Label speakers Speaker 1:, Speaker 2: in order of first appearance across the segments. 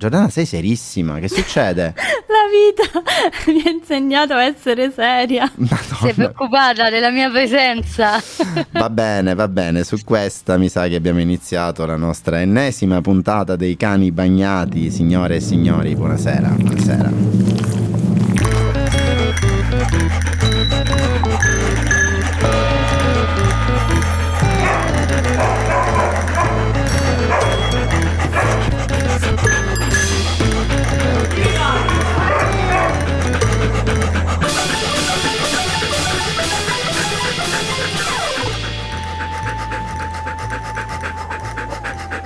Speaker 1: Giordana, sei serissima, che succede?
Speaker 2: La vita mi ha insegnato a essere seria.
Speaker 3: Madonna. Sei preoccupata della mia presenza.
Speaker 1: Va bene, va bene, su questa mi sa che abbiamo iniziato la nostra ennesima puntata dei cani bagnati. Signore e signori, buonasera, buonasera.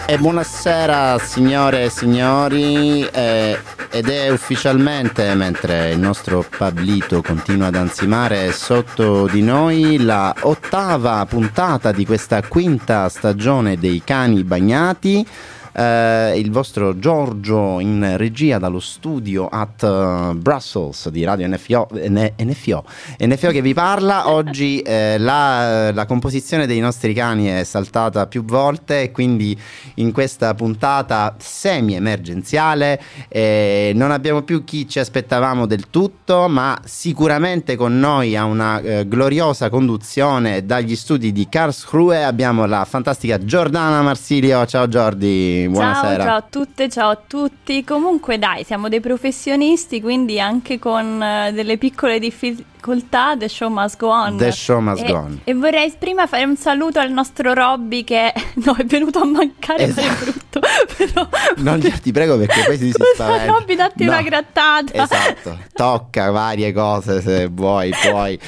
Speaker 1: E buonasera signore e signori, eh, ed è ufficialmente, mentre il nostro Pablito continua ad ansimare sotto di noi, la ottava puntata di questa quinta stagione dei cani bagnati eh, il vostro Giorgio in regia dallo studio at uh, Brussels di Radio NFO, NFO, NFO che vi parla. Oggi eh, la, la, composizione dei nostri cani è saltata più volte e quindi in questa puntata semi-emergenziale eh, non abbiamo più chi ci aspettavamo del tutto, ma sicuramente con noi a una eh, gloriosa conduzione dagli studi di Karlsruhe abbiamo la fantastica Giordana Marsilio. Ciao Giordi buonasera.
Speaker 2: Ciao, ciao a tutte, ciao a tutti. Comunque dai, siamo dei professionisti, quindi anche con uh, delle piccole difficoltà difficoltà, The Show Must Go On.
Speaker 1: The Show Must
Speaker 2: e,
Speaker 1: Go On.
Speaker 2: E vorrei prima fare un saluto al nostro Robby che no, è venuto a mancare esatto. per brutto. Però...
Speaker 1: Non ti prego perché poi si, si spaventa.
Speaker 2: Robby, datti no. una grattata.
Speaker 1: Esatto, tocca varie cose se vuoi, puoi.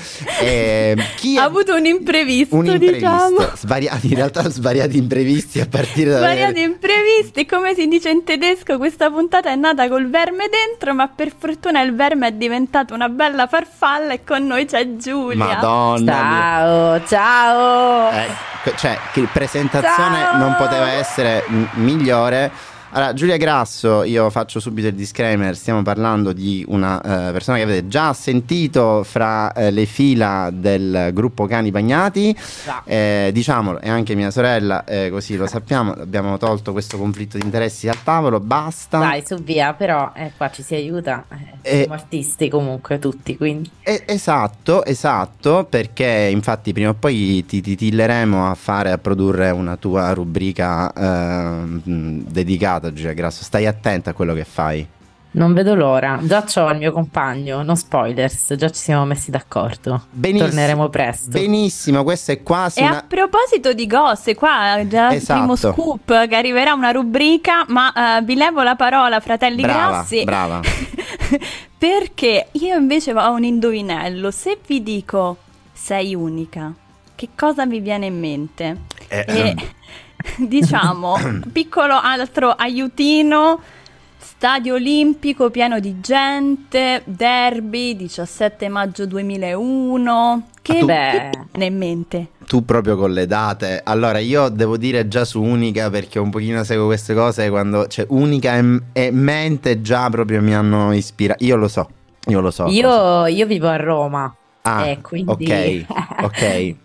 Speaker 1: E,
Speaker 2: chi ha è... avuto un imprevisto,
Speaker 1: un imprevisto
Speaker 2: diciamo.
Speaker 1: Svariati, in realtà svariati imprevisti a partire da...
Speaker 2: Svariati imprevisti, come si dice in tedesco, questa puntata è nata col verme dentro, ma per fortuna il verme è diventato una bella farfalla e con noi c'è Giulia.
Speaker 1: Madonna.
Speaker 3: Ciao, mia. ciao.
Speaker 1: Eh, cioè, che presentazione ciao. non poteva essere m- migliore. Allora, Giulia Grasso, io faccio subito il disclaimer, stiamo parlando di una uh, persona che avete già sentito fra uh, le fila del gruppo Cani Bagnati, eh, diciamolo, è anche mia sorella, eh, così lo sappiamo, abbiamo tolto questo conflitto di interessi dal tavolo, basta.
Speaker 3: Dai, su via, però eh, qua ci si aiuta, eh, siamo artisti comunque tutti, quindi.
Speaker 1: esatto, esatto, perché infatti prima o poi ti titilleremo a fare, a produrre una tua rubrica ehm, dedicata puntata, Giulia Grasso. Stai attenta a quello che fai.
Speaker 3: Non vedo l'ora, già c'ho il mio compagno, non spoilers, già ci siamo messi d'accordo. Benissimo, Torneremo presto.
Speaker 1: Benissimo, questo è quasi.
Speaker 2: E
Speaker 1: una...
Speaker 2: a proposito di cose, qua già esatto. il primo scoop che arriverà una rubrica, ma uh, vi levo la parola, fratelli
Speaker 1: brava,
Speaker 2: grassi.
Speaker 1: Brava.
Speaker 2: perché io invece ho un indovinello. Se vi dico sei unica, che cosa vi viene in mente?
Speaker 1: Eh, e...
Speaker 2: diciamo, piccolo altro aiutino. Stadio Olimpico pieno di gente, derby 17 maggio 2001. Che, tu, che viene in mente?
Speaker 1: Tu proprio con le date. Allora, io devo dire già su Unica perché un pochino seguo queste cose quando c'è cioè, Unica e, e Mente già proprio mi hanno ispirato. Io lo so, io lo so.
Speaker 3: Io, io vivo a Roma.
Speaker 1: Ah,
Speaker 3: eh, quindi...
Speaker 1: ok, ok.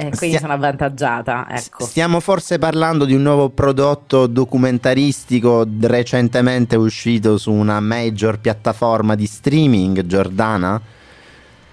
Speaker 3: Eh, quindi Stia- sono avvantaggiata. Ecco.
Speaker 1: Stiamo forse parlando di un nuovo prodotto documentaristico recentemente uscito su una major piattaforma di streaming, Giordana?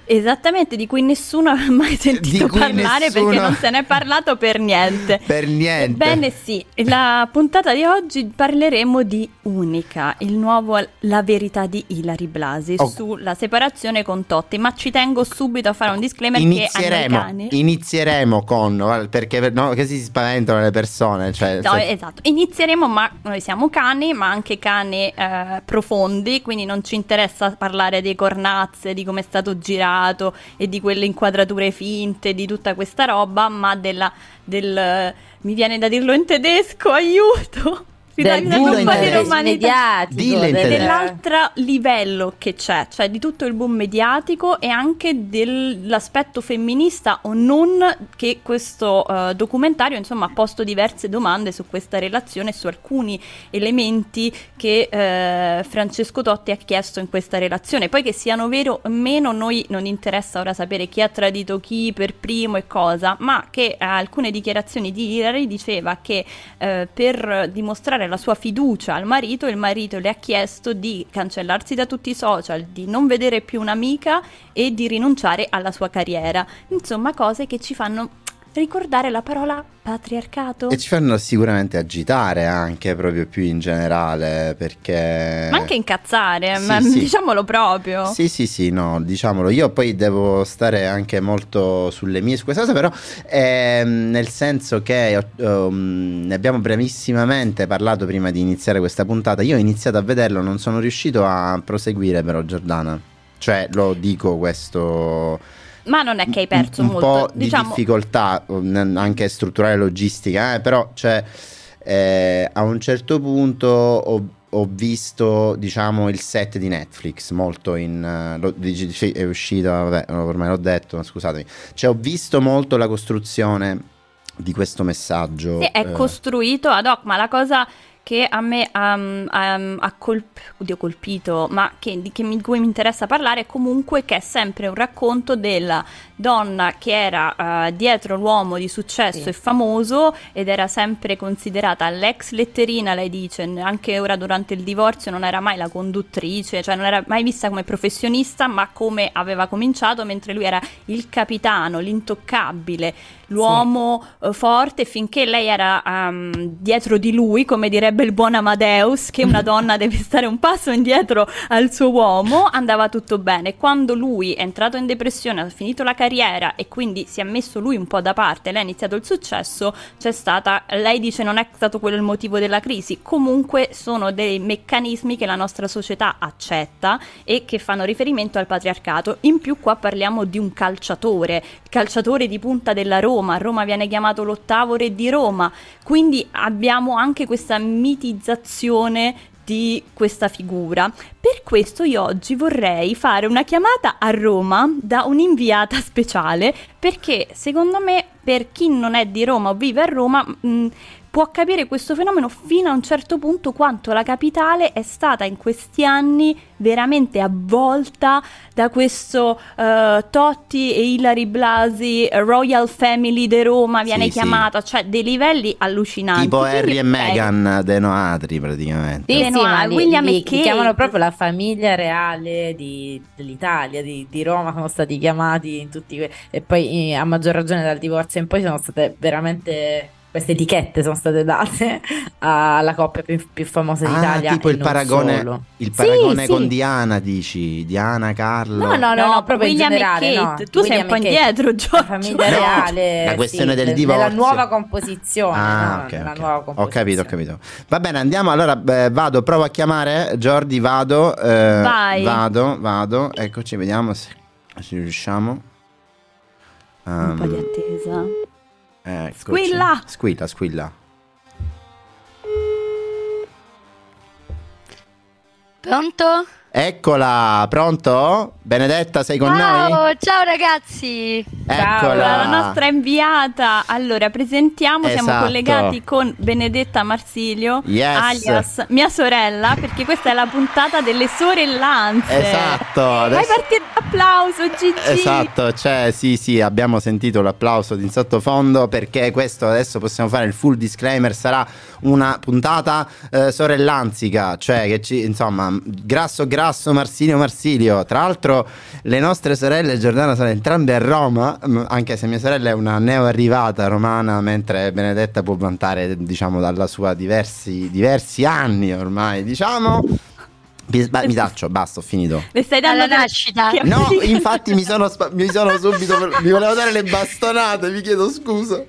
Speaker 2: Esattamente, di cui nessuno ha mai sentito parlare nessuno... perché non se ne è parlato per niente.
Speaker 1: per niente.
Speaker 2: Bene, sì, la puntata di oggi parleremo di Unica, il nuovo La verità di Hilary Blasi oh. sulla separazione con Totti, ma ci tengo subito a fare un disclaimer
Speaker 1: inizieremo,
Speaker 2: che
Speaker 1: Inizieremo con, perché no, che si spaventano le persone. Cioè,
Speaker 2: no, se... esatto, inizieremo, ma noi siamo cani, ma anche cani eh, profondi, quindi non ci interessa parlare dei cornazze, di come è stato girato sbagliato e di quelle inquadrature finte, di tutta questa roba, ma della, del... mi viene da dirlo in tedesco, aiuto!
Speaker 3: Del boom mediatico
Speaker 2: dell'altro livello che c'è, cioè di tutto il boom mediatico e anche dell'aspetto femminista o non che questo uh, documentario insomma ha posto diverse domande su questa relazione e su alcuni elementi che uh, Francesco Totti ha chiesto in questa relazione. Poi che siano vero o meno, noi non interessa ora sapere chi ha tradito chi per primo e cosa, ma che uh, alcune dichiarazioni di Hilary diceva che per dimostrare la sua fiducia al marito, il marito le ha chiesto di cancellarsi da tutti i social, di non vedere più un'amica e di rinunciare alla sua carriera. Insomma, cose che ci fanno ricordare la parola patriarcato.
Speaker 1: E ci fanno sicuramente agitare anche proprio più in generale perché...
Speaker 2: Ma anche incazzare, sì, ma sì. diciamolo proprio.
Speaker 1: Sì, sì, sì, no, diciamolo. Io poi devo stare anche molto sulle mie su questa cosa, però ehm, nel senso che um, ne abbiamo brevissimamente parlato prima di iniziare questa puntata. Io ho iniziato a vederlo, non sono riuscito a proseguire però Giordana. Cioè, lo dico questo
Speaker 2: ma non è che hai perso
Speaker 1: un,
Speaker 2: un
Speaker 1: molto. po' diciamo... di difficoltà anche strutturale e logistica, eh, però cioè, eh, a un certo punto ho, ho, visto diciamo il set di Netflix molto in uh, lo, è uscito vabbè ormai l'ho detto ma scusatemi cioè ho visto molto la costruzione di questo messaggio
Speaker 2: sì, è eh. costruito ad hoc ma la cosa che a me um, um, ha colp- oddio, colpito, ma che, di che mi, cui mi interessa parlare è comunque che è sempre un racconto della donna che era uh, dietro l'uomo di successo sì. e famoso ed era sempre considerata l'ex letterina, lei dice, anche ora durante il divorzio non era mai la conduttrice, cioè non era mai vista come professionista, ma come aveva cominciato, mentre lui era il capitano, l'intoccabile, l'uomo sì. uh, forte, finché lei era um, dietro di lui, come direbbe il buon Amadeus, che una donna deve stare un passo indietro al suo uomo, andava tutto bene. Quando lui è entrato in depressione, ha finito la carriera e quindi si è messo lui un po' da parte, lei ha iniziato il successo, c'è stata, lei dice non è stato quello il motivo della crisi, comunque sono dei meccanismi che la nostra società accetta e che fanno riferimento al patriarcato. In più qua parliamo di un calciatore, calciatore di punta della Roma, Roma viene chiamato l'ottavo re di Roma, quindi abbiamo anche questa mitizzazione di questa figura. Per questo io oggi vorrei fare una chiamata a Roma da un'inviata speciale perché secondo me per chi non è di Roma o vive a Roma mh, può capire questo fenomeno fino a un certo punto quanto la capitale è stata in questi anni veramente avvolta da questo uh, Totti e Ilari Blasi Royal Family de Roma viene sì, chiamata, sì. cioè dei livelli allucinanti.
Speaker 1: Tipo Harry e Meghan De Noatri praticamente.
Speaker 3: Sì, sì, Noatri, William li, e Kate. chiamano proprio la famiglia reale di, dell'Italia, di, di, Roma, sono stati chiamati in tutti que- e poi a maggior ragione dal divorzio in poi sono state veramente queste etichette sono state date alla coppia più, più famosa d'Italia.
Speaker 1: Ah, tipo il paragone, il paragone sì, con sì. Diana, dici? Diana, Carlo.
Speaker 2: No, no, no, no proprio William in generale. No. Tu William sei un po' indietro, Giorgio.
Speaker 3: La famiglia no, reale.
Speaker 1: La questione sì, del divorzio.
Speaker 3: Nella nuova composizione.
Speaker 1: Ah, okay, okay. nuova composizione. Ho capito, ho capito. Va bene, andiamo. Allora, beh, vado, provo a chiamare. Giordi, vado.
Speaker 2: Eh, Vai.
Speaker 1: Vado, vado. Eccoci, vediamo se, se riusciamo.
Speaker 2: Um, un po' di ehm, attesa.
Speaker 1: Eccoci.
Speaker 2: Squilla!
Speaker 1: Squilla, squilla.
Speaker 2: Pronto?
Speaker 1: Eccola, pronto? Benedetta, sei con
Speaker 2: ciao,
Speaker 1: noi?
Speaker 2: Ciao ragazzi.
Speaker 1: Eccola.
Speaker 2: la nostra inviata. Allora, presentiamo, esatto. siamo collegati con Benedetta Marsilio,
Speaker 1: yes.
Speaker 2: alias mia sorella, perché questa è la puntata delle sorellanze.
Speaker 1: Esatto.
Speaker 2: Adesso... Vai partire l'applauso, Gigi.
Speaker 1: Esatto, cioè sì, sì, abbiamo sentito l'applauso di in sottofondo perché questo adesso possiamo fare il full disclaimer, sarà una puntata eh, sorellanzica, cioè che ci, insomma, grasso grasso Grasso, Marsilio, Marsilio. Tra l'altro, le nostre sorelle Giordana sono entrambe a Roma, anche se mia sorella è una neo arrivata romana, mentre Benedetta può vantare, diciamo, dalla sua diversi, diversi anni ormai, diciamo. Mi, mi taccio, basta, ho finito.
Speaker 2: Le stai dando la nascita?
Speaker 1: No, infatti mi sono, mi sono subito. mi volevo dare le bastonate, vi chiedo scusa.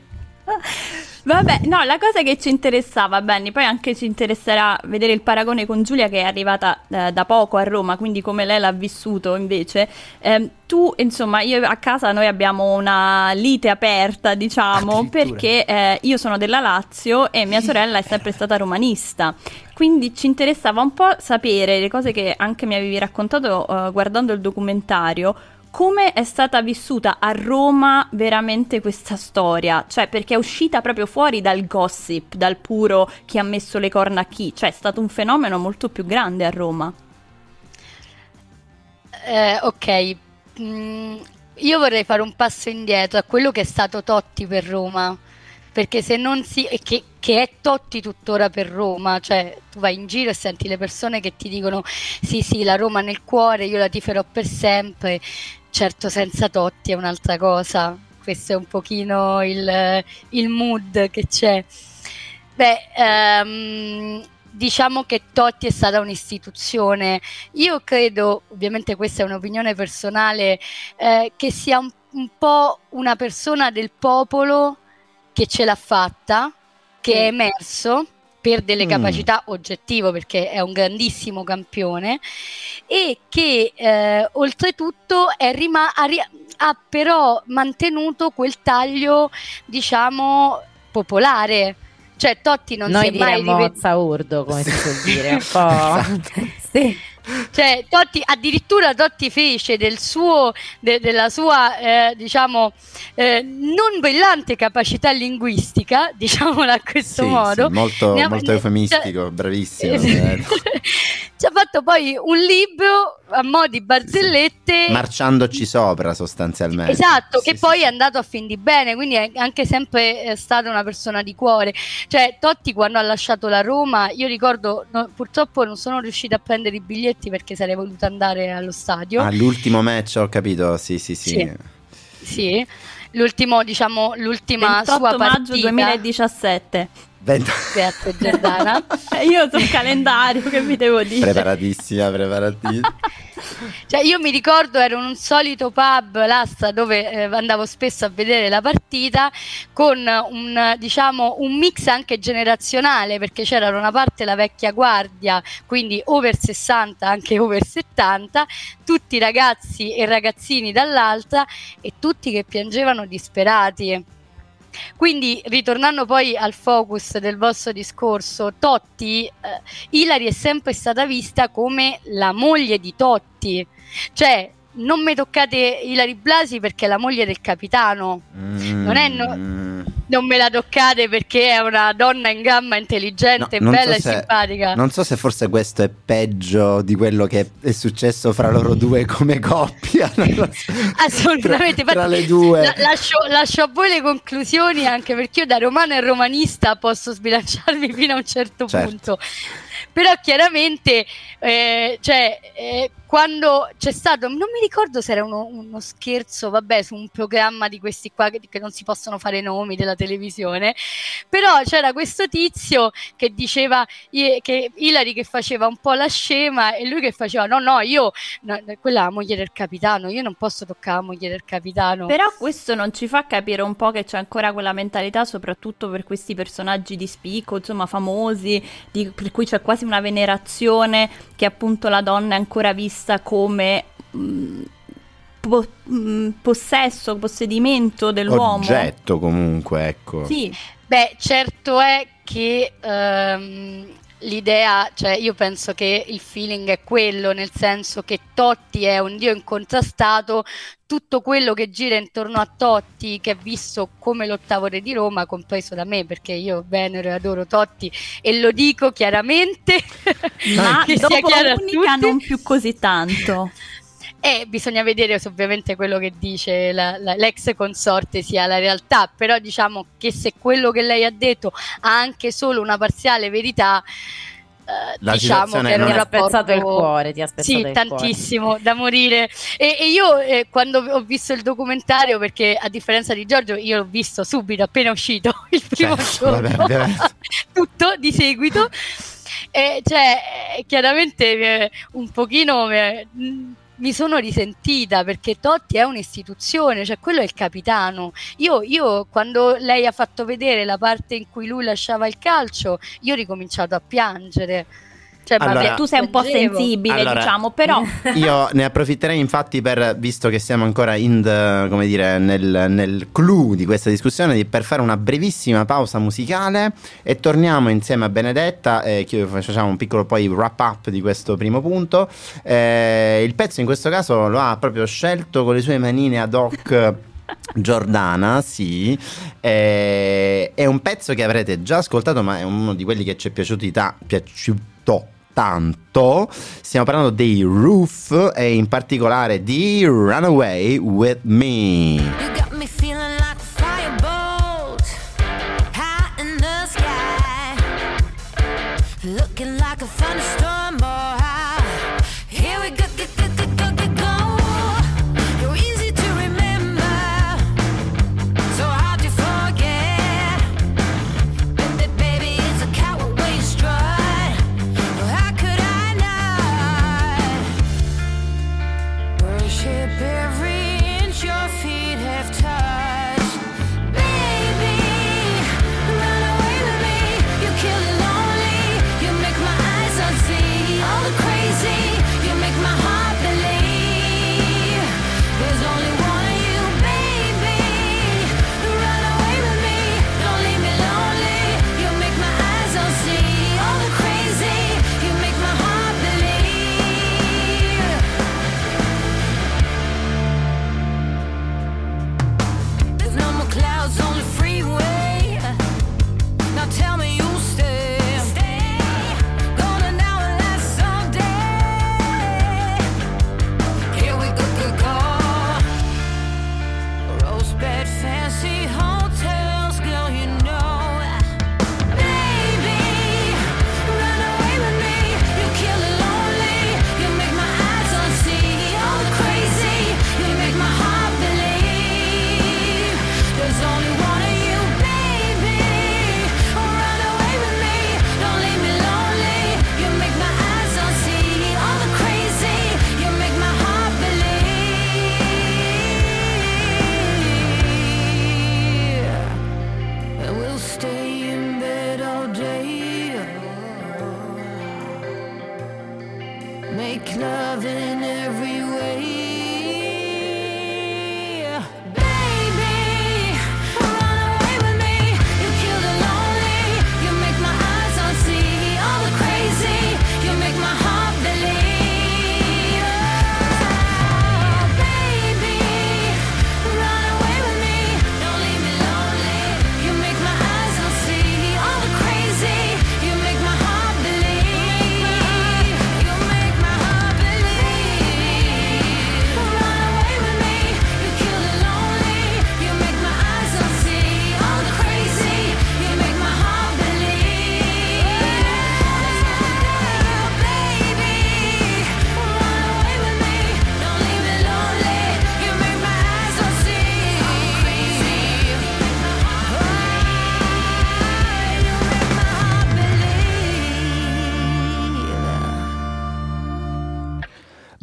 Speaker 2: Vabbè, no, la cosa che ci interessava, Benny, poi anche ci interesserà vedere il paragone con Giulia che è arrivata eh, da poco a Roma, quindi come lei l'ha vissuto invece. Eh, tu, insomma, io a casa noi abbiamo una lite aperta, diciamo, perché eh, io sono della Lazio e mia sorella è sempre stata romanista. Quindi ci interessava un po' sapere le cose che anche mi avevi raccontato uh, guardando il documentario come è stata vissuta a Roma veramente questa storia? Cioè, perché è uscita proprio fuori dal gossip, dal puro chi ha messo le corna a chi, cioè è stato un fenomeno molto più grande a Roma.
Speaker 4: Eh, ok, mm, io vorrei fare un passo indietro a quello che è stato Totti per Roma, perché se non si... che che è Totti tuttora per Roma, cioè tu vai in giro e senti le persone che ti dicono sì sì la Roma nel cuore, io la tiferò per sempre, certo senza Totti è un'altra cosa, questo è un pochino il, il mood che c'è. Beh, um, diciamo che Totti è stata un'istituzione. Io credo, ovviamente questa è un'opinione personale, eh, che sia un, un, po' una persona del popolo che ce l'ha fatta, che è emerso per delle mm. capacità oggettive perché è un grandissimo campione e che eh, oltretutto è rima- ha, ri- ha però mantenuto quel taglio diciamo popolare cioè Totti non
Speaker 3: Noi
Speaker 4: si è mai
Speaker 3: rivelato urdo come si può dire un po'
Speaker 4: esatto. sì cioè, Totti, addirittura Totti fece del suo, de, della sua, eh, diciamo, eh, non brillante capacità linguistica, diciamola a questo
Speaker 1: sì,
Speaker 4: modo.
Speaker 1: Sì, molto, ne, molto eufemistico, cioè, bravissimo.
Speaker 4: Eh. Ci ha fatto poi un libro a mo' di barzellette.
Speaker 1: Sì, marciandoci sopra sostanzialmente.
Speaker 4: Esatto, che poi è andato a fin di bene, quindi è anche sempre eh, stata una persona di cuore. Cioè, Totti quando ha lasciato la Roma, io ricordo, no, purtroppo non sono riuscita a prendere i biglietti biglietti perché sarei voluta andare allo stadio.
Speaker 1: Ah, l'ultimo match, ho capito, sì, sì,
Speaker 4: sì. Sì, sì. L'ultimo, diciamo, l'ultima sua partita.
Speaker 2: maggio 2017.
Speaker 4: 20... Grazie Giordana.
Speaker 2: io sul calendario, che vi devo dire?
Speaker 1: Preparatissima, preparatissima.
Speaker 4: cioè, io mi ricordo ero in un solito pub, l'Asta, dove eh, andavo spesso a vedere la partita, con un, diciamo, un mix anche generazionale, perché c'era da una parte la vecchia guardia, quindi over 60, anche over 70, tutti ragazzi e ragazzini dall'altra e tutti che piangevano disperati quindi, ritornando poi al focus del vostro discorso, Totti, eh, Ilari è sempre stata vista come la moglie di Totti, cioè non mi toccate Ilari Blasi perché è la moglie del capitano, mm. non è... No- non me la toccate perché è una donna in gamma intelligente, no, bella so se, e simpatica.
Speaker 1: Non so se forse questo è peggio di quello che è successo fra loro due come coppia.
Speaker 4: Assolutamente.
Speaker 1: Tra, tra le due.
Speaker 4: La, lascio, lascio, a voi le conclusioni anche perché io da romano e romanista posso sbilanciarmi fino a un certo, certo. punto però chiaramente eh, cioè, eh, quando c'è stato, non mi ricordo se era uno, uno, scherzo, vabbè, su un programma di questi qua che, che, non si possono fare nomi della televisione, però c'era questo tizio che diceva che Ilari che faceva un po' la scema e lui che faceva no, no, io, no, quella è la moglie del capitano, io non posso toccare la moglie del capitano.
Speaker 2: Però questo non ci fa capire un po' che c'è ancora quella mentalità, soprattutto per questi personaggi di spicco, insomma, famosi, di, per cui c'è quasi una venerazione che appunto la donna è ancora vista come mh, mm, po- mh, mm, possesso, possedimento dell'uomo.
Speaker 1: Oggetto comunque, ecco.
Speaker 4: Sì. Beh, certo è che um, l'idea, cioè io penso che il feeling è quello, nel senso che Totti è un dio incontrastato, tutto quello che gira intorno a Totti, che è visto come l'ottavo re di Roma, compreso da me, perché io venero e adoro Totti e lo dico chiaramente,
Speaker 2: ma che dopo sia non più così tanto.
Speaker 4: E bisogna vedere se ovviamente quello che dice la, la, l'ex consorte sia la realtà, però diciamo che se quello che lei ha detto ha anche solo una parziale verità, eh, la diciamo che era un rapporto
Speaker 3: il cuore, ti ha
Speaker 4: sì, tantissimo cuore. da morire. E, e io eh, quando ho visto il documentario, perché a differenza di Giorgio, io l'ho visto subito appena uscito il primo certo, giorno, vabbè, tutto di seguito. E cioè, chiaramente eh, un pochino eh, mi sono risentita perché Totti è un'istituzione, cioè quello è il capitano. Io, io, quando lei ha fatto vedere la parte in cui lui lasciava il calcio, io ho ricominciato a piangere.
Speaker 2: Cioè, allora, tu sei un po' sensibile, allora, diciamo, però.
Speaker 1: Io ne approfitterei infatti per, visto che siamo ancora in the, come dire, nel, nel clou di questa discussione, per fare una brevissima pausa musicale e torniamo insieme a Benedetta, eh, facciamo un piccolo poi wrap up di questo primo punto. Eh, il pezzo in questo caso lo ha proprio scelto con le sue manine ad hoc. Giordana, sì, eh, è un pezzo che avrete già ascoltato, ma è uno di quelli che ci è piaciuto, ta- piaciuto tanto. Stiamo parlando dei Roof e in particolare di Runaway with Me. You got me feeling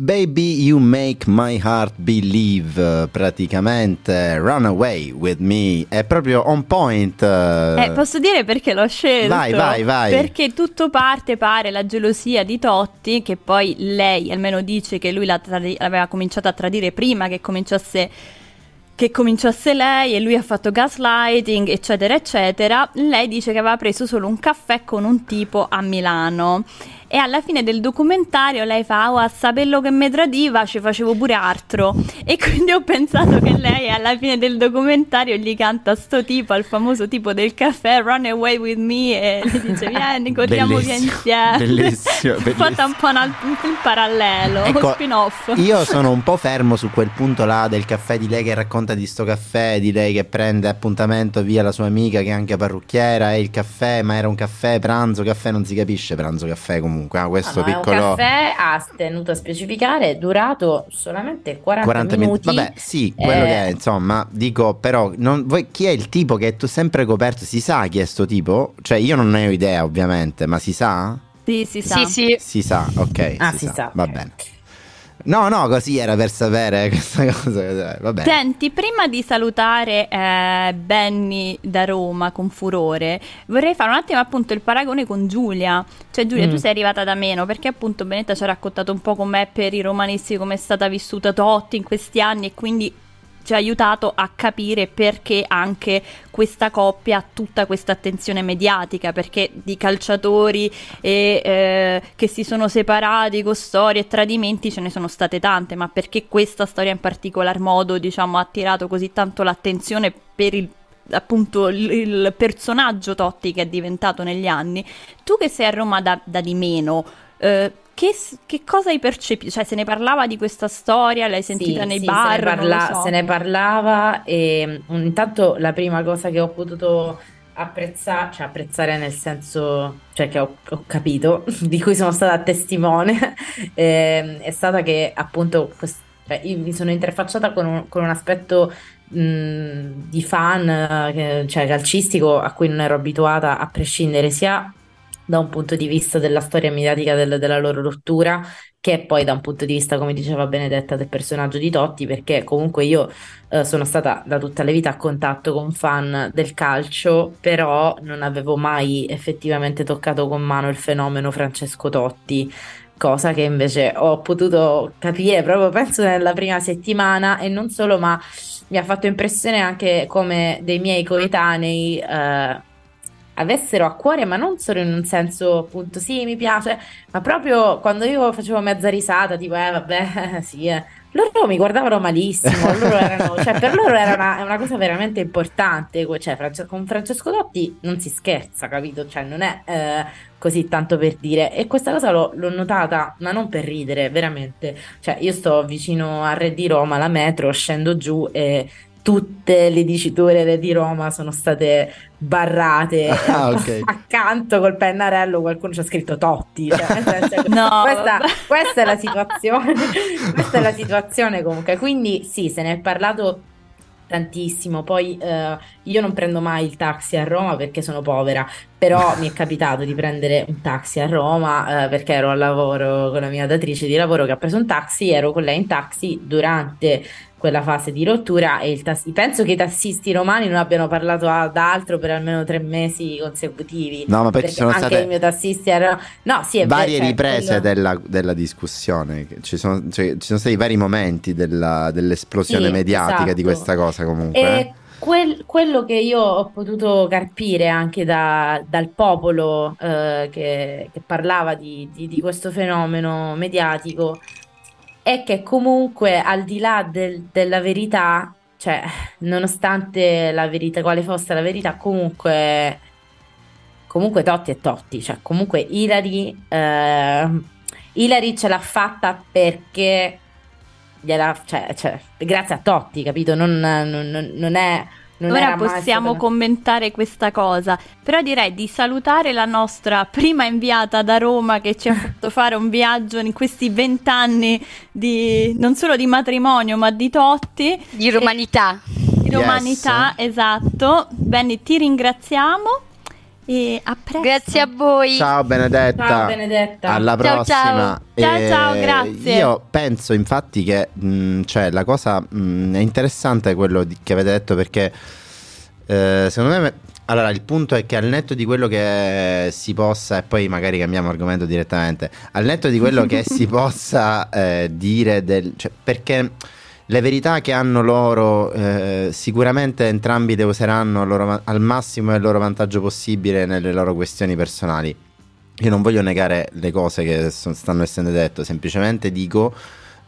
Speaker 1: Baby You Make My Heart Believe. Praticamente Run Away With Me. È proprio on point.
Speaker 2: Eh, posso dire perché l'ho scelto?
Speaker 1: Vai vai vai.
Speaker 2: Perché tutto parte pare la gelosia di Totti che poi lei almeno dice che lui tradi- l'aveva cominciato a tradire prima che cominciasse che cominciasse lei e lui ha fatto gaslighting, eccetera, eccetera. Lei dice che aveva preso solo un caffè con un tipo a Milano e alla fine del documentario lei fa oh, a sapello che mi tradiva ci facevo pure altro. E quindi ho pensato che lei alla fine del documentario gli canta sto tipo al famoso tipo del caffè Run Away With Me e gli dice vieni corriamo via insieme.
Speaker 1: bellissimo, bellissimo.
Speaker 2: fatta un po' un, un parallelo ecco, spin off
Speaker 1: io sono un po' fermo su quel punto là del caffè di lei che racconta di sto caffè di lei che prende appuntamento via la sua amica che è anche parrucchiera e il caffè ma era un caffè pranzo caffè non si capisce pranzo caffè comunque comunque ha questo
Speaker 3: no,
Speaker 1: piccolo...
Speaker 3: un caffè, ha tenuto a specificare, è durato solamente 40, 40 minuti.
Speaker 1: Vabbè, sì, quello eh... che è, insomma, dico, però, non, voi, chi è il tipo che è sempre coperto? Si sa chi è sto tipo? Cioè, io non ne ho idea, ovviamente, ma si sa?
Speaker 2: Sì, si sa.
Speaker 4: Sì, sì.
Speaker 1: Si sa, ok.
Speaker 3: Ah, si, si sa. sa.
Speaker 1: Va bene. No, no, così era per sapere questa cosa. Vabbè.
Speaker 2: Senti, prima di salutare eh, Benny da Roma con furore, vorrei fare un attimo appunto il paragone con Giulia. Cioè, Giulia, mm. tu sei arrivata da meno perché appunto Benetta ci ha raccontato un po' com'è per i romanisti, come è stata vissuta Totti in questi anni e quindi ci ha aiutato a capire perché anche questa coppia ha tutta questa attenzione mediatica, perché di calciatori e, eh, che si sono separati con storie e tradimenti ce ne sono state tante, ma perché questa storia in particolar modo diciamo, ha attirato così tanto l'attenzione per il appunto il, personaggio Totti che è diventato negli anni. Tu che sei a Roma da, da di meno, eh, che, che, cosa hai percepito? Cioè, se ne parlava di questa storia? L'hai sentita
Speaker 3: sì,
Speaker 2: nei
Speaker 3: sì,
Speaker 2: bar?
Speaker 3: Se ne, parla-
Speaker 2: so.
Speaker 3: se ne, parlava e um, intanto la prima cosa che ho potuto apprezzare, cioè apprezzare nel senso, cioè che ho, ho capito, di cui sono stata testimone, eh, è stata che appunto quest- cioè, io mi sono interfacciata con un, con un aspetto mh, di fan, eh, cioè calcistico, a cui non ero abituata a prescindere sia da un punto di vista della storia mediatica del, della loro rottura, che poi da un punto di vista, come diceva Benedetta, del personaggio di Totti, perché comunque io eh, sono stata da tutta la vita a contatto con fan del calcio, però non avevo mai effettivamente toccato con mano il fenomeno Francesco Totti. Cosa che invece ho potuto capire proprio penso nella prima settimana e non solo, ma mi ha fatto impressione anche come dei miei coetanei eh, avessero a cuore, ma non solo in un senso appunto sì, mi piace, ma proprio quando io facevo mezza risata, tipo eh vabbè, sì, eh. loro mi guardavano malissimo, loro erano, cioè, per loro era una, una, cosa veramente importante, cioè, con Francesco Dotti non si scherza, capito? Cioè non è eh, così tanto per dire e questa cosa l'ho, l'ho, notata, ma non per ridere, veramente, cioè io sto vicino a Re di Roma, la metro, scendo giù e tutte le diciture di Roma sono state barrate. Ah, okay. accanto col pennarello qualcuno ci ha scritto Totti cioè, senso, no, questa, questa, è la situazione questa è la situazione comunque. Quindi sì se ne è parlato tantissimo. Poi eh, io non prendo mai il taxi a Roma perché sono povera però mi è capitato di prendere un taxi a Roma eh, perché ero al lavoro con la mia datrice di lavoro che ha preso un taxi ero con lei in taxi durante quella fase di rottura e tass- penso che i tassisti romani non abbiano parlato ad altro per almeno tre mesi consecutivi.
Speaker 1: No, ma poi ci sono
Speaker 3: anche
Speaker 1: state
Speaker 3: i miei tassisti erano... No, sì, è
Speaker 1: varie
Speaker 3: vero, cioè,
Speaker 1: riprese
Speaker 3: quello-
Speaker 1: della, della discussione. Ci sono, cioè, ci sono stati vari momenti della- dell'esplosione
Speaker 3: Sì,
Speaker 1: mediatica di
Speaker 3: esatto.
Speaker 1: questa cosa comunque.
Speaker 3: E
Speaker 1: eh.
Speaker 3: quel- quello che io ho potuto carpire anche da- dal popolo eh, che, che parlava di, di- di questo fenomeno mediatico è che comunque al di là del- della verità, cioè nonostante la verità, quale fosse la verità, comunque, comunque Totti è Totti, cioè comunque Ilari, eh, Ilari ce l'ha fatta perché gliela, cioè, cioè, grazie a Totti, capito? Non, non- non- è. Non
Speaker 2: Ora possiamo
Speaker 3: stata-
Speaker 2: commentare questa cosa, però direi di salutare la nostra prima inviata da Roma che ci ha fatto fare un viaggio in questi vent'anni di non solo di matrimonio ma di Totti,
Speaker 4: Di romanità.
Speaker 2: di
Speaker 1: Yes.
Speaker 2: romanità, esatto. Benny, ti ringraziamo e a presto.
Speaker 4: Grazie a voi.
Speaker 1: Ciao Benedetta.
Speaker 3: Ciao Benedetta.
Speaker 1: Alla
Speaker 4: Ciao,
Speaker 1: prossima.
Speaker 2: ciao.
Speaker 1: Eh,
Speaker 2: Ciao, ciao, grazie.
Speaker 1: Io penso infatti che mh, cioè, la cosa mh, è interessante quello di- che avete detto perché eh, secondo me allora il punto è che al netto di quello che si possa e poi magari cambiamo argomento direttamente al netto di quello che si possa eh, dire del, cioè, perché le verità che hanno loro eh, sicuramente entrambi le useranno al loro al massimo e il loro vantaggio possibile nelle loro questioni personali. Io non voglio negare le cose che so- stanno essendo dette, semplicemente dico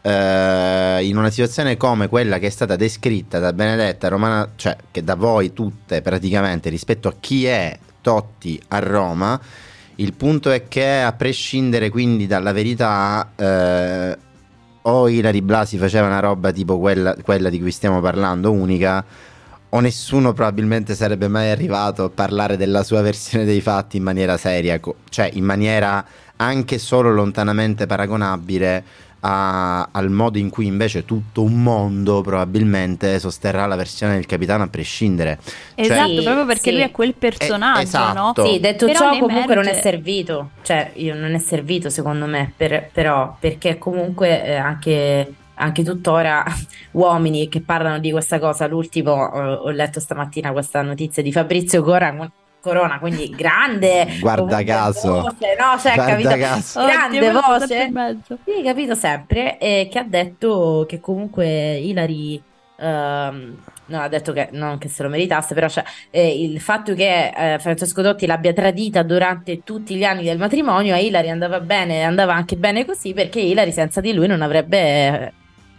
Speaker 1: eh, in una situazione come quella che è stata descritta da Benedetta Romana, cioè che da voi tutte praticamente rispetto a chi è Totti a Roma, il punto è che a prescindere quindi dalla verità eh, o Ilari Blasi faceva una roba tipo quella, quella di cui stiamo parlando, unica, o nessuno probabilmente sarebbe mai arrivato a parlare della sua versione dei fatti in maniera seria, cioè in maniera anche solo lontanamente paragonabile a- al modo in cui invece tutto un mondo probabilmente sosterrà la versione del capitano a prescindere.
Speaker 2: Esatto,
Speaker 3: Sì,
Speaker 2: proprio perché
Speaker 3: sì.
Speaker 2: lui è quel personaggio,
Speaker 1: Eh, esatto.
Speaker 2: no?
Speaker 3: Sì, detto
Speaker 2: Però
Speaker 3: ciò, comunque non è
Speaker 2: emerge-
Speaker 3: servito, cioè io non è servito secondo me, per- però perché comunque eh, anche, anche tuttora uomini che parlano di questa cosa, l'ultimo eh, ho letto stamattina questa notizia di Fabrizio Cora- Corona, quindi grande,
Speaker 1: Guarda caso.
Speaker 3: voce, no, cioè,
Speaker 1: Guarda
Speaker 3: capito?
Speaker 1: caso.
Speaker 3: grande
Speaker 2: Oddio,
Speaker 3: voce.
Speaker 2: mezzo.
Speaker 3: Sì, capito sempre, e che ha detto che comunque Ilari, ehm, non ha detto che non che se lo meritasse, però cioè, eh, il fatto che eh, Francesco Dotti l'abbia tradita durante tutti gli anni del matrimonio a Ilari andava bene, andava anche bene così perché Ilari senza di lui non avrebbe eh,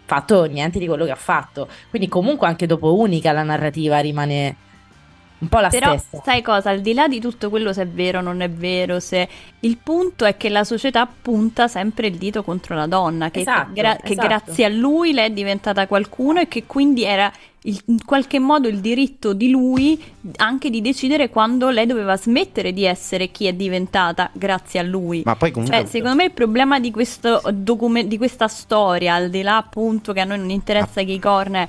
Speaker 3: fatto niente di quello che ha fatto. Quindi comunque anche dopo Unica la narrativa rimane un po' la
Speaker 2: Però
Speaker 3: stessa.
Speaker 2: sai cosa, al di là di tutto quello se è vero o non è vero, se il punto è che la società punta sempre il dito contro la donna, che,
Speaker 3: Esatto,
Speaker 2: gra- che
Speaker 3: esatto.
Speaker 2: grazie a lui lei è diventata qualcuno e che quindi era il- in qualche modo il diritto di lui anche di decidere quando lei doveva smettere di essere chi è diventata grazie a lui.
Speaker 1: Ma poi comunque
Speaker 2: Cioè, secondo me il problema di, questo docume- di questa storia, al di là appunto che a noi non interessa chi corna, è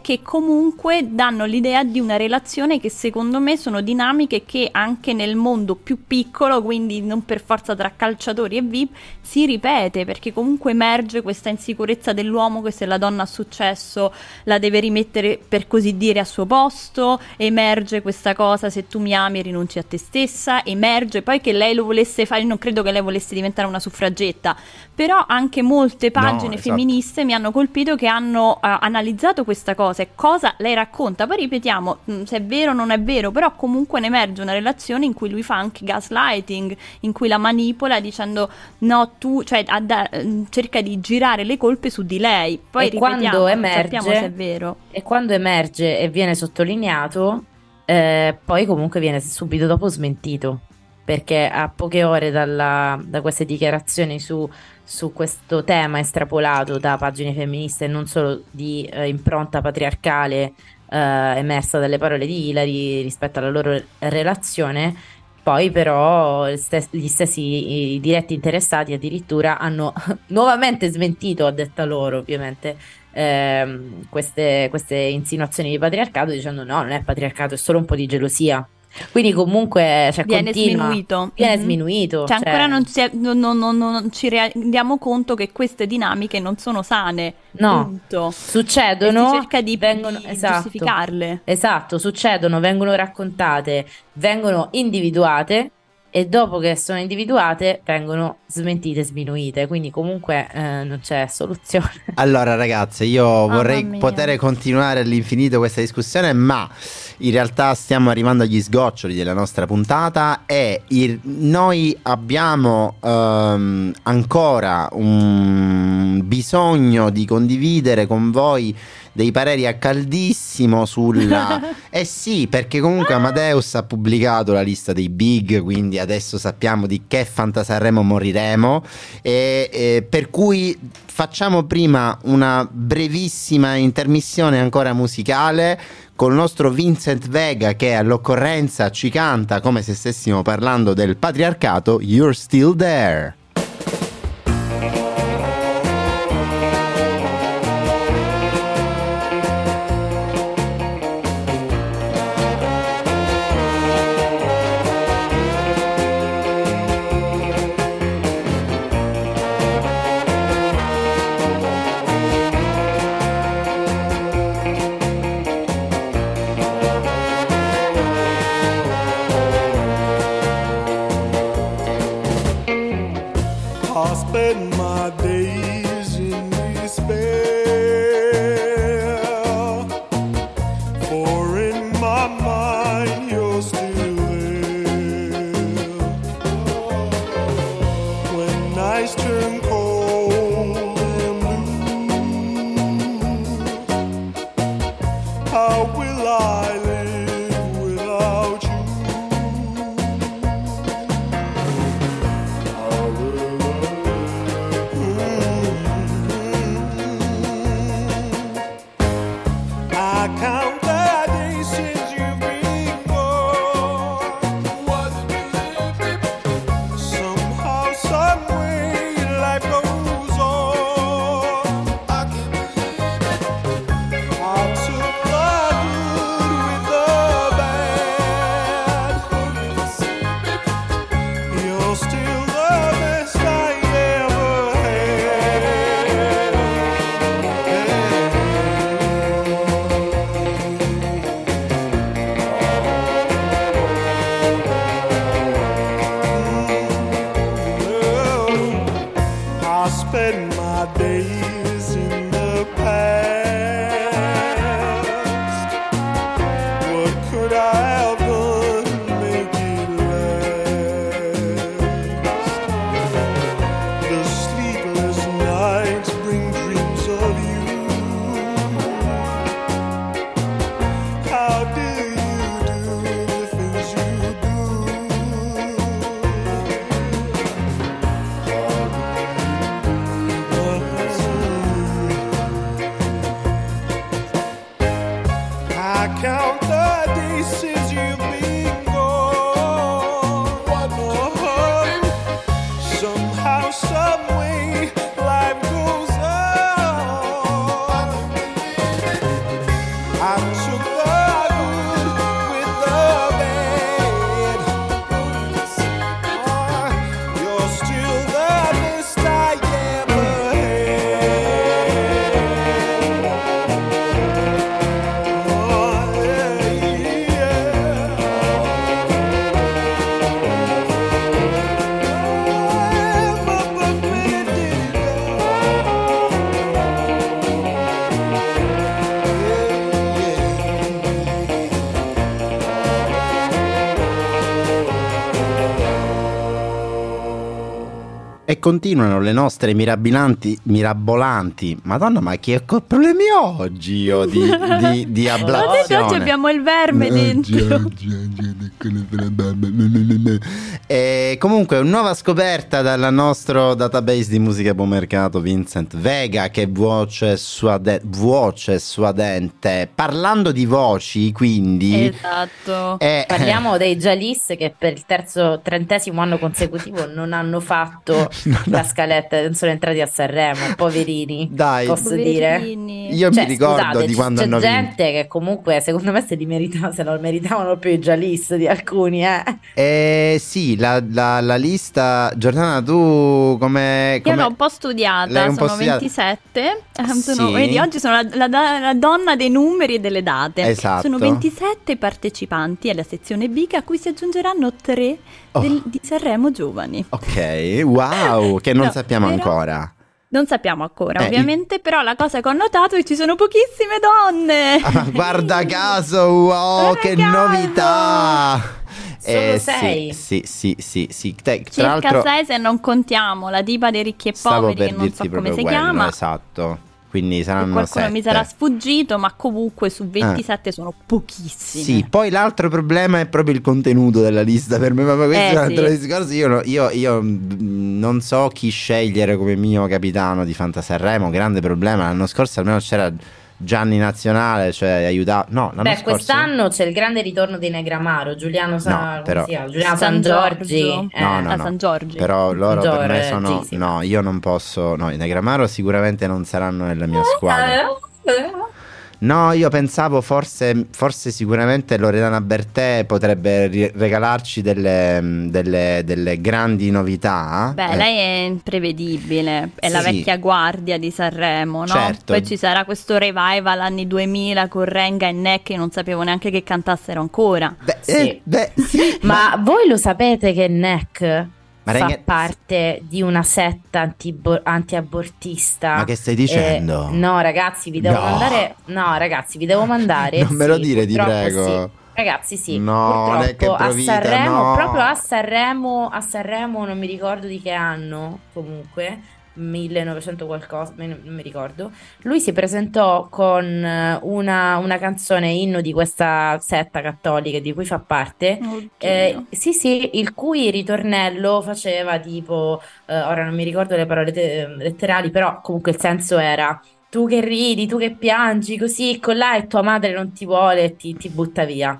Speaker 2: che comunque danno l'idea di una relazione che secondo me sono dinamiche che anche nel mondo più piccolo, quindi non per forza tra calciatori e VIP, si ripete perché comunque emerge questa insicurezza dell'uomo che se la donna ha successo la deve rimettere per così dire a suo posto, emerge questa cosa se tu mi ami rinunci a te stessa, emerge poi che lei lo volesse fare, io non credo che lei volesse diventare una suffragetta, però anche molte pagine
Speaker 1: esatto.
Speaker 2: femministe mi hanno colpito che hanno eh, analizzato questa cosa e cosa lei racconta. Poi ripetiamo mh, se è vero o non è vero, però comunque ne emerge una relazione in cui lui fa anche gaslighting, in cui la manipola dicendo no, tu, cioè da- mh, cerca di girare le colpe su di lei. Poi
Speaker 3: E
Speaker 2: ripetiamo,
Speaker 3: quando emerge-
Speaker 2: sappiamo se è vero.
Speaker 3: E quando emerge e viene sottolineato, eh, poi comunque viene subito dopo smentito, perché a poche ore dalla- da queste dichiarazioni su, su questo tema estrapolato da pagine femministe e non solo di eh, impronta patriarcale eh, emersa dalle parole di Hilary rispetto alla loro relazione, poi però gli stes- gli stessi diretti interessati addirittura hanno nuovamente smentito, a detta loro ovviamente, ehm, queste, queste insinuazioni di patriarcato dicendo no, non è patriarcato, è solo un po' di gelosia. Quindi comunque cioè,
Speaker 2: viene
Speaker 3: continua,
Speaker 2: sminuito.
Speaker 3: Viene
Speaker 2: Mhm.
Speaker 3: sminuito.
Speaker 2: Cioè,
Speaker 3: cioè-
Speaker 2: ancora non, si è- non- non- non- non ci rendiamo conto che queste dinamiche non sono sane.
Speaker 3: No.
Speaker 2: Punto.
Speaker 3: Succedono,
Speaker 2: E si cerca di,
Speaker 3: vengono,
Speaker 2: di
Speaker 3: esatto,
Speaker 2: giustificarle.
Speaker 3: Esatto, succedono, vengono raccontate, vengono individuate e dopo che sono individuate vengono smentite, sminuite. Quindi comunque eh, non c'è soluzione.
Speaker 1: Allora ragazze, io vorrei
Speaker 2: mia.
Speaker 1: poter continuare all'infinito questa discussione, ma in realtà stiamo arrivando agli sgoccioli della nostra puntata e il- noi abbiamo ehm, ancora un bisogno di condividere con voi dei pareri a caldissimo sulla... eh sì, perché comunque Amadeus ha pubblicato la lista dei big, quindi adesso sappiamo di che Fantasarremo moriremo e, e per cui facciamo prima una brevissima intermissione ancora musicale col nostro Vincent Vega che all'occorrenza ci canta come se stessimo parlando del patriarcato You're Still There.
Speaker 5: Spend my days
Speaker 1: continuano le nostre mirabilanti, mirabolanti. Madonna, ma che problemi ho oggi io di, di, di
Speaker 2: Ma adesso
Speaker 1: ablazione?
Speaker 2: oggi abbiamo il verme dentro.
Speaker 1: E comunque, nuova scoperta dal nostro database di musica buon mercato, Vincent Vega, che voce, suade- voce suadente. Parlando di voci, quindi.
Speaker 2: Esatto.
Speaker 1: eh,
Speaker 3: Parliamo dei Jalis che per il terzo, trentesimo anno consecutivo non hanno fatto la scaletta, non sono entrati a Sanremo, poverini.
Speaker 1: Dai,
Speaker 3: Posso dire?
Speaker 2: Poverini.
Speaker 1: io
Speaker 3: Cioè,
Speaker 1: mi ricordo
Speaker 3: scusate,
Speaker 1: di
Speaker 3: c-
Speaker 1: quando
Speaker 3: c'è
Speaker 1: hanno vinto.
Speaker 3: gente che comunque secondo me se, li merita- se lo meritavano più i giallisti di alcuni, eh.
Speaker 1: Eh sì, la, la- la lista. Giordana, tu come.
Speaker 2: Io l'ho un po' studiata,
Speaker 1: un po'
Speaker 2: sono
Speaker 1: studiata?
Speaker 2: 27. eh, sono-
Speaker 1: Sì.
Speaker 2: vedi, oggi sono la, la- donna dei numeri e delle date.
Speaker 1: Esatto.
Speaker 2: Sono 27 partecipanti alla sezione B a cui si aggiungeranno 3
Speaker 1: Oh.
Speaker 2: di Sanremo Giovani.
Speaker 1: Ok, wow, che non
Speaker 2: No,
Speaker 1: sappiamo
Speaker 2: però-
Speaker 1: ancora.
Speaker 2: Non sappiamo ancora,
Speaker 1: Eh,
Speaker 2: ovviamente, però la cosa che ho notato è che ci sono pochissime donne.
Speaker 1: Ah, guarda caso, wow,
Speaker 2: Guarda
Speaker 1: che
Speaker 2: caso!
Speaker 1: novità! Eh,
Speaker 3: sei.
Speaker 1: Sì, sì, sì, sì. Te-
Speaker 2: Circa 6 se non contiamo la diva dei ricchi e poveri, che non so come si
Speaker 1: quello,
Speaker 2: chiama.
Speaker 1: esatto. Quindi saranno
Speaker 2: qualcuno mi
Speaker 1: sette.
Speaker 2: sarà sfuggito, ma comunque su 27 sono pochissime.
Speaker 1: Sì, poi l'altro problema è proprio il contenuto della lista per me, ma questo
Speaker 2: Eh,
Speaker 1: è un altro
Speaker 2: sì.
Speaker 1: discorso. Io, io- io, mm, non so chi scegliere come mio capitano di Fantasanremo, grande problema. L'anno scorso almeno c'era Gianni Nazionale, cioè aiutato. No, l'anno
Speaker 3: Beh,
Speaker 1: scorso...
Speaker 3: quest'anno c'è il grande ritorno di Negramaro, Giuliano Sa-
Speaker 1: No,
Speaker 3: come
Speaker 1: però-?
Speaker 3: Giuliano
Speaker 2: San
Speaker 3: San Giorgi.
Speaker 2: Giorgio.
Speaker 3: eh.
Speaker 1: No, no, no.
Speaker 2: San Giorgi.
Speaker 1: Però loro per me
Speaker 3: Giorgi,
Speaker 1: sono...
Speaker 3: sì.
Speaker 1: No, io non posso... No, i Negramaro sicuramente non saranno nella mia squadra. No, io pensavo forse, forse sicuramente Loredana Bertè potrebbe ri- regalarci delle, delle- delle grandi novità.
Speaker 2: Beh,
Speaker 1: Eh,
Speaker 2: lei è imprevedibile, è la
Speaker 1: Sì.
Speaker 2: vecchia guardia di Sanremo, no?
Speaker 1: Certo.
Speaker 2: Poi ci sarà questo revival anni 2000 con Renga e Neck che non sapevo neanche che cantassero ancora.
Speaker 1: Beh,
Speaker 3: Sì.
Speaker 1: eh, beh, sì,
Speaker 3: Ma voi lo sapete che NEC
Speaker 1: Ma
Speaker 3: fa parte di una setta antiabortista?
Speaker 1: Ma che stai dicendo?
Speaker 3: Eh, no, ragazzi, vi devo
Speaker 1: No.
Speaker 3: mandare. No, ragazzi, vi devo mandare.
Speaker 1: Non me lo dire, ti prego.
Speaker 3: sì. Ragazzi, sì,
Speaker 1: No,
Speaker 3: purtroppo a
Speaker 1: provita,
Speaker 3: Sanremo,
Speaker 1: no.
Speaker 3: proprio a Sanremo, a Sanremo, non mi ricordo di che anno, comunque, 1900 qualcosa, non mi ricordo. Lui si presentò con eh, una, una canzone inno di questa setta cattolica di cui fa parte. Eh, sì, sì, il cui ritornello faceva tipo, eh, ora non mi ricordo le parole te- letterali, però comunque il senso era tu che ridi, tu che piangi, così, con là e tua madre non ti vuole e ti, ti butta via.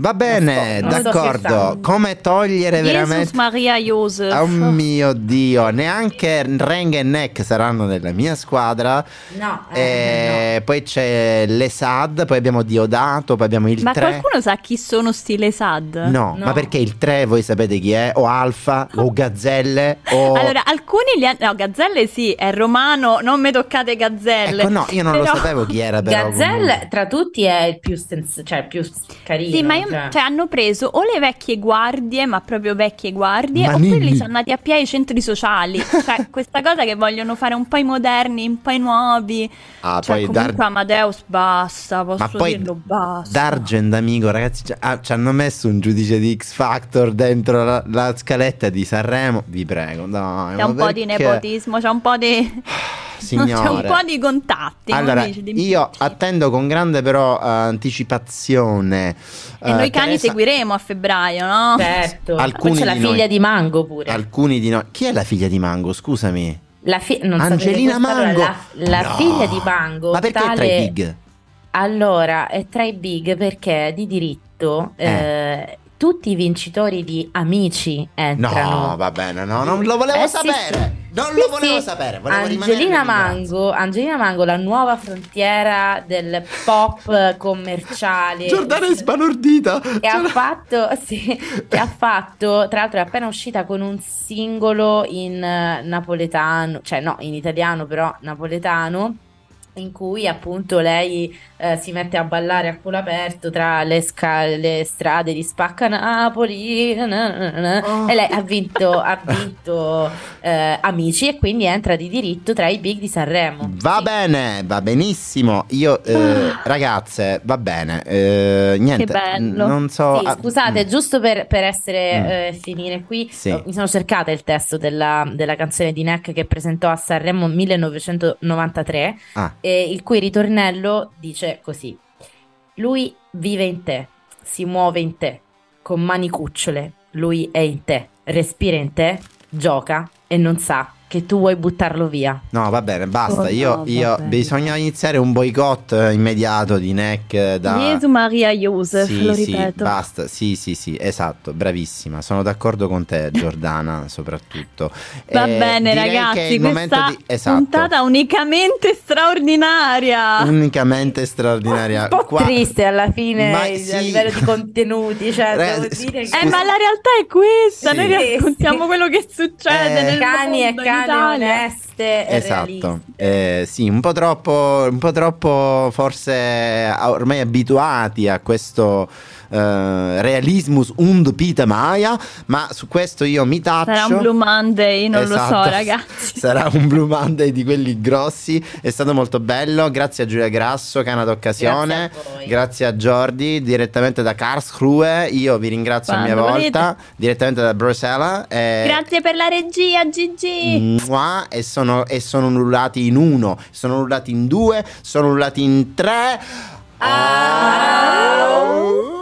Speaker 1: Va bene,
Speaker 3: sto
Speaker 1: d'accordo. Come togliere
Speaker 2: Jesus
Speaker 1: veramente...
Speaker 2: Maria Joseph.
Speaker 1: Oh mio Dio, neanche Renga e Neck saranno nella mia squadra.
Speaker 3: No,
Speaker 1: Eh,
Speaker 3: eh,
Speaker 1: Poi c'è l'Esad, poi abbiamo Diodato, poi abbiamo il
Speaker 2: Ma
Speaker 1: 3.
Speaker 2: qualcuno sa chi sono stile Sad?
Speaker 1: No,
Speaker 3: No.
Speaker 1: ma perché il 3 voi sapete chi è? O Alfa, o Gazzelle, o...
Speaker 2: Allora, alcuni li hanno... No, Gazzelle sì, è romano, non mi toccate Gazzelle.
Speaker 1: Ecco, no, io non lo
Speaker 2: Però-
Speaker 1: sapevo chi era però.
Speaker 3: Gazzelle
Speaker 1: comunque.
Speaker 3: tra tutti è il più, sens- cioè, il più carino.
Speaker 2: Sì, ma io-
Speaker 3: cioè.
Speaker 2: cioè, hanno preso o le vecchie guardie, ma proprio vecchie guardie,
Speaker 1: Manini.
Speaker 2: oppure li sono andati a piedi ai centri sociali. Cioè, questa cosa che vogliono fare un po' i moderni, un po' i nuovi.
Speaker 1: Ah,
Speaker 2: Cioè,
Speaker 1: poi
Speaker 2: comunque
Speaker 1: Dar-
Speaker 2: Amadeus basta, posso
Speaker 1: Ma poi
Speaker 2: dirlo, basta.
Speaker 1: Dargent, amico, ragazzi, ci- ah, hanno messo un giudice di X Factor dentro la, la scaletta di Sanremo. Vi prego, dai.
Speaker 2: C'è un
Speaker 1: ma
Speaker 2: po' di
Speaker 1: perché?
Speaker 2: nepotismo, c'è un po' di...
Speaker 1: Signore.
Speaker 2: C'è un po' di contatti.
Speaker 1: Allora,
Speaker 2: dici, di
Speaker 1: io attendo con grande però eh, anticipazione.
Speaker 2: E
Speaker 1: eh,
Speaker 2: noi cani
Speaker 1: Teresa-
Speaker 2: seguiremo a febbraio, no?
Speaker 3: Certo.
Speaker 1: Alcuni
Speaker 3: Poi c'è la
Speaker 1: di noi.
Speaker 3: figlia di Mango pure.
Speaker 1: Alcuni di noi. Chi è la figlia di Mango? Scusami.
Speaker 3: La fi- non
Speaker 1: Angelina Mango.
Speaker 3: La, la
Speaker 1: No.
Speaker 3: figlia di Mango.
Speaker 1: Ma perché è tra
Speaker 3: tale-
Speaker 1: i big?
Speaker 3: Allora, è tra i big perché di diritto
Speaker 1: Eh.
Speaker 3: eh, tutti i vincitori di Amici entrano.
Speaker 1: No, va bene, no, non lo volevo
Speaker 3: Eh, sì,
Speaker 1: sapere.
Speaker 3: sì.
Speaker 1: Non
Speaker 3: Sì,
Speaker 1: lo volevo
Speaker 3: sì.
Speaker 1: sapere. Volevo rimanere
Speaker 3: Angelina. Mango, Angelina Mango, la nuova frontiera del pop commerciale.
Speaker 1: Giordana è sbalordita.
Speaker 3: E ha fatto, sì, e ha fatto, tra l'altro è appena uscita con un singolo in eh, napoletano, cioè no, in italiano però napoletano, in cui appunto lei eh, si mette a ballare a culo aperto tra le, sca- le strade di Spacca Napoli na, na, na, na.
Speaker 1: Oh.
Speaker 3: e lei ha vinto, ha vinto eh, Amici e quindi entra di diritto tra i big di Sanremo.
Speaker 1: Va
Speaker 3: Sì.
Speaker 1: bene, va benissimo. Io, eh,
Speaker 2: Ah.
Speaker 1: ragazze, va bene. eh, niente,
Speaker 2: Che bello.
Speaker 1: n- non so.
Speaker 3: Sì,
Speaker 1: ah,
Speaker 3: scusate,
Speaker 1: mm.
Speaker 3: giusto per, per essere
Speaker 1: Mm.
Speaker 3: eh, finire qui,
Speaker 1: Sì.
Speaker 3: mi sono cercata il testo della, della canzone di Neck che presentò a Sanremo 1993,
Speaker 1: Ah,
Speaker 3: e il cui ritornello dice così: Lui vive in te, si muove in te, con mani cucciole, lui è in te, respira in te, gioca e non sa che tu vuoi buttarlo via.
Speaker 1: No, va bene, basta.
Speaker 2: Oh,
Speaker 1: io,
Speaker 2: no,
Speaker 1: io- bisogna iniziare un boicott eh, immediato di NEC eh, da.
Speaker 2: Gesù Maria Joseph,
Speaker 1: Sì,
Speaker 2: lo
Speaker 1: sì,
Speaker 2: ripeto.
Speaker 1: basta. Sì, sì, sì, esatto, bravissima. Sono d'accordo con te, Giordana, soprattutto.
Speaker 2: Va
Speaker 1: Eh,
Speaker 2: bene, ragazzi, questa
Speaker 1: di esatto.
Speaker 2: puntata unicamente straordinaria.
Speaker 1: Unicamente straordinaria.
Speaker 3: Un po'
Speaker 1: Qua-
Speaker 3: triste alla fine
Speaker 1: Ma
Speaker 3: a
Speaker 1: sì.
Speaker 3: livello di contenuti, cioè
Speaker 1: Eh,
Speaker 3: devo dire
Speaker 1: scusa-
Speaker 2: Eh,
Speaker 3: che
Speaker 2: ma la realtà è questa,
Speaker 1: Sì.
Speaker 2: noi raccontiamo quello che succede
Speaker 1: Eh,
Speaker 2: nel
Speaker 3: cani e
Speaker 2: mondo, in
Speaker 3: cani
Speaker 2: Italia.
Speaker 3: oneste
Speaker 1: Esatto. Eh, sì, un po' troppo, un po' troppo forse ormai abituati a questo eh, realismus und Pita Maya, ma su questo io mi taccio.
Speaker 2: Sarà un Blue Monday, non lo
Speaker 1: Esatto.
Speaker 2: so, ragazzi.
Speaker 1: Sarà un Blue Monday di quelli grossi. È stato molto bello. Grazie a Giulia Grasso, Cana d'occasione.
Speaker 3: Grazie a voi.
Speaker 1: Grazie a Jordi, direttamente da Karlsruhe. Io vi ringrazio a mia
Speaker 2: Quando
Speaker 1: volta, direttamente da Bruxelles. Eh,
Speaker 2: Grazie per la regia, Gigi.
Speaker 1: Mua, e sono, e sono annullati in uno, sono annullati in due, sono annullati in tre.
Speaker 3: Au.